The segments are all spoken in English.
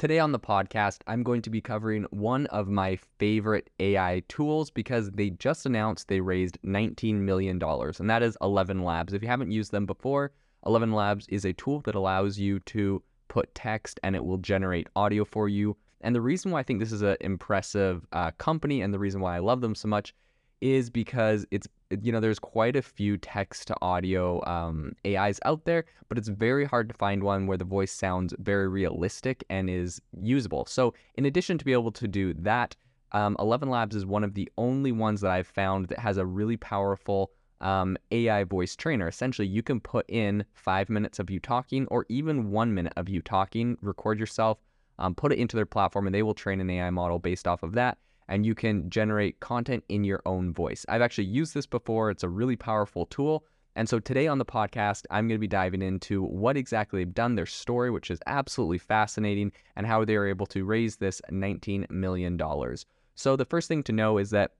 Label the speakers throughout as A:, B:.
A: Today on the podcast, I'm going to be covering one of my favorite AI tools because they just announced they raised $19 million, and that is ElevenLabs. If you haven't used them before, ElevenLabs is a tool that allows you to put text and it will generate audio for you. And the reason why I think this is an impressive uh, company and the reason why I love them so much is because it's you know there's quite a few text to audio um, AIs out there, but it's very hard to find one where the voice sounds very realistic and is usable. So in addition to be able to do that, um, Eleven Labs is one of the only ones that I've found that has a really powerful um, AI voice trainer. Essentially, you can put in five minutes of you talking or even one minute of you talking, record yourself, um, put it into their platform, and they will train an AI model based off of that and you can generate content in your own voice. I've actually used this before, it's a really powerful tool. And so today on the podcast, I'm going to be diving into what exactly they've done, their story, which is absolutely fascinating, and how they were able to raise this $19 million. So the first thing to know is that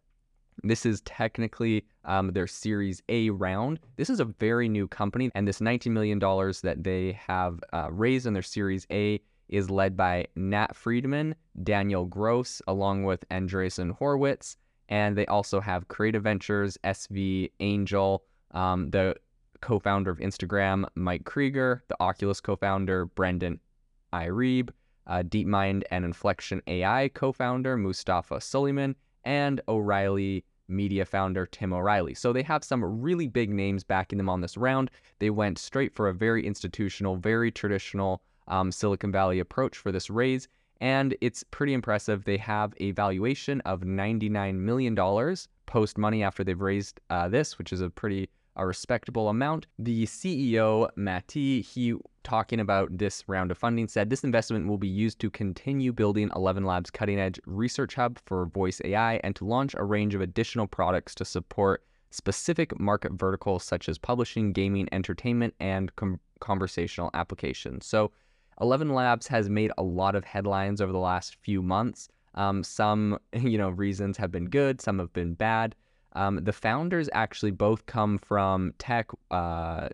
A: this is technically um, their Series A round. This is a very new company, and this $19 million that they have uh, raised in their Series A is led by Nat Friedman, Daniel Gross, along with Andreessen Horowitz. And they also have Credo Ventures, SV Angel, um, the co founder of Instagram, Mike Krieger, the Oculus co founder, Brendan Iribe, uh, DeepMind and Inflection AI co founder, Mustafa Suleyman, and O'Reilly Media founder, Tim O'Reilly. So they have some really big names backing them on this round. They went straight for a very institutional, very traditional um, Silicon Valley approach for this raise, and it's pretty impressive. They have a valuation of $99 million post money after they've raised uh, this, which is a pretty a respectable amount. The CEO, Mati, he talking about this round of funding said this investment will be used to continue building ElevenLabs cutting edge research hub for voice AI and to launch a range of additional products to support specific market verticals such as publishing, gaming, entertainment, and com- conversational applications. So ElevenLabs has made a lot of headlines over the last few months. Um, some, you know, reasons have been good, some have been bad. Um, the founders actually both come from tech. Uh,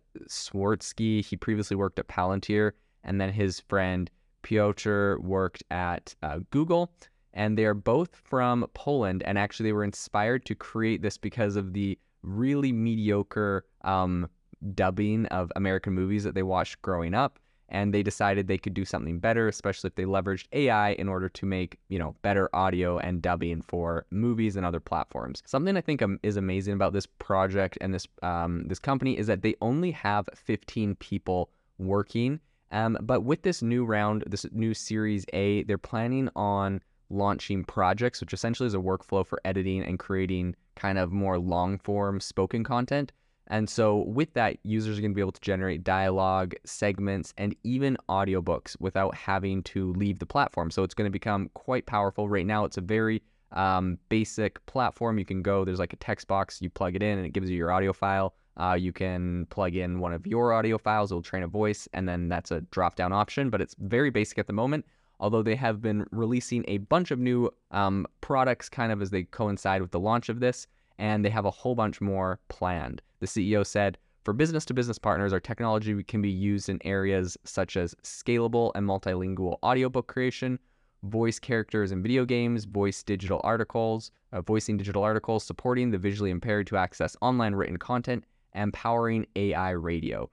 A: he previously worked at Palantir, and then his friend Piotr worked at uh, Google. And they are both from Poland, and actually they were inspired to create this because of the really mediocre um, dubbing of American movies that they watched growing up and they decided they could do something better, especially if they leveraged AI in order to make, you know, better audio and dubbing for movies and other platforms. Something I think is amazing about this project and this um, this company is that they only have 15 people working. Um, but with this new round, this new Series A, they're planning on launching projects, which essentially is a workflow for editing and creating kind of more long form spoken content. And so, with that, users are going to be able to generate dialogue, segments, and even audiobooks without having to leave the platform. So, it's going to become quite powerful. Right now, it's a very um, basic platform. You can go, there's like a text box, you plug it in, and it gives you your audio file. Uh, you can plug in one of your audio files, it'll train a voice, and then that's a drop down option. But it's very basic at the moment. Although they have been releasing a bunch of new um, products kind of as they coincide with the launch of this and they have a whole bunch more planned. The CEO said, for business to business partners, our technology can be used in areas such as scalable and multilingual audiobook creation, voice characters in video games, voice digital articles, uh, voicing digital articles, supporting the visually impaired to access online written content, and powering AI radio.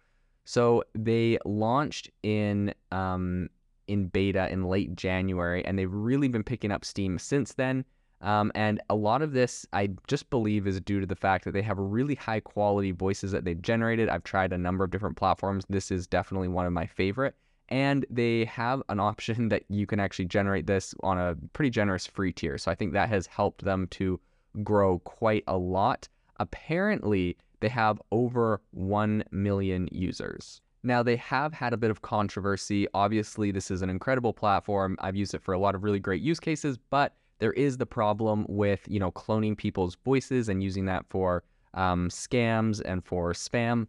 A: So they launched in um, in beta in late January, and they've really been picking up steam since then. Um, and a lot of this, I just believe, is due to the fact that they have really high quality voices that they've generated. I've tried a number of different platforms. This is definitely one of my favorite. And they have an option that you can actually generate this on a pretty generous free tier. So I think that has helped them to grow quite a lot. Apparently, they have over 1 million users. Now, they have had a bit of controversy. Obviously, this is an incredible platform. I've used it for a lot of really great use cases, but there is the problem with you know cloning people's voices and using that for um, scams and for spam.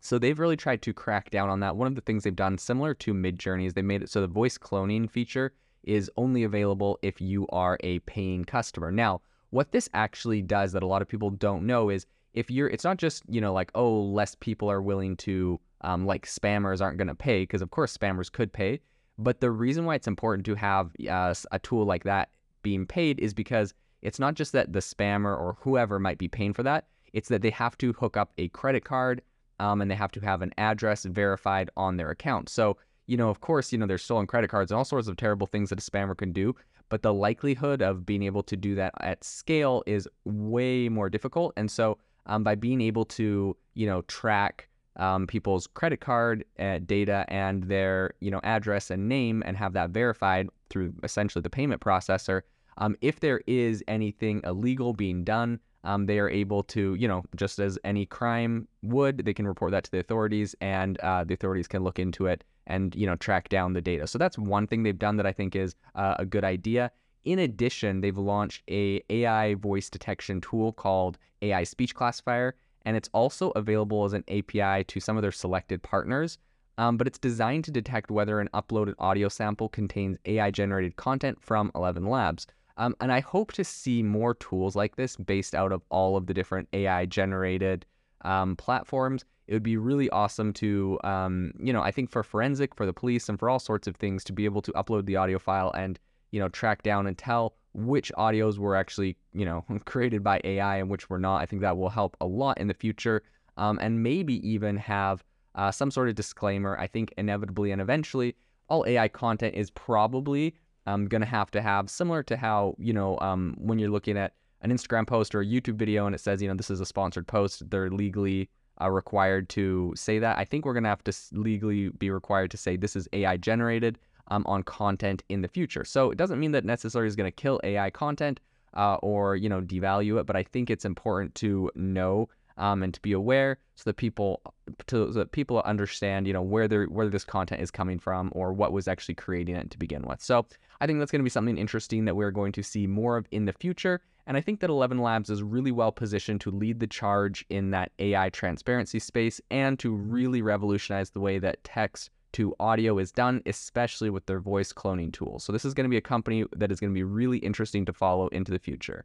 A: So they've really tried to crack down on that. One of the things they've done, similar to Midjourney, is they made it so the voice cloning feature is only available if you are a paying customer. Now, what this actually does that a lot of people don't know is if you're, it's not just you know like oh less people are willing to um, like spammers aren't going to pay because of course spammers could pay, But the reason why it's important to have uh, a tool like that being paid is because it's not just that the spammer or whoever might be paying for that, it's that they have to hook up a credit card um, and they have to have an address verified on their account. So, you know, of course, you know, there's stolen credit cards and all sorts of terrible things that a spammer can do, but the likelihood of being able to do that at scale is way more difficult. And so, um, by being able to, you know, track um, people's credit card uh, data and their, you know, address and name and have that verified through essentially the payment processor, um, if there is anything illegal being done, um, they are able to, you know, just as any crime would, they can report that to the authorities, and uh, the authorities can look into it and you know track down the data. So that's one thing they've done that I think is uh, a good idea. In addition, they've launched a AI voice detection tool called AI Speech Classifier, and it's also available as an API to some of their selected partners. Um, but it's designed to detect whether an uploaded audio sample contains AI generated content from ElevenLabs. Um, and I hope to see more tools like this based out of all of the different AI generated um, platforms. It would be really awesome to, um, you know, I think for forensic, for the police, and for all sorts of things to be able to upload the audio file and, you know, track down and tell which audios were actually, you know, created by AI and which were not. I think that will help a lot in the future. Um, and maybe even have uh, some sort of disclaimer. I think inevitably and eventually, all AI content is probably um, going to have to have similar to how you know um, when you're looking at an Instagram post or a YouTube video and it says you know this is a sponsored post, they're legally uh, required to say that. I think we're going to have to legally be required to say this is AI generated um, on content in the future. So it doesn't mean that necessarily is going to kill AI content uh, or you know devalue it, but I think it's important to know um, and to be aware so that people to, so that people understand you know where they where this content is coming from or what was actually creating it to begin with. So I think that's going to be something interesting that we're going to see more of in the future. And I think that ElevenLabs is really well positioned to lead the charge in that AI transparency space and to really revolutionize the way that text to audio is done, especially with their voice cloning tools. So this is going to be a company that is going to be really interesting to follow into the future.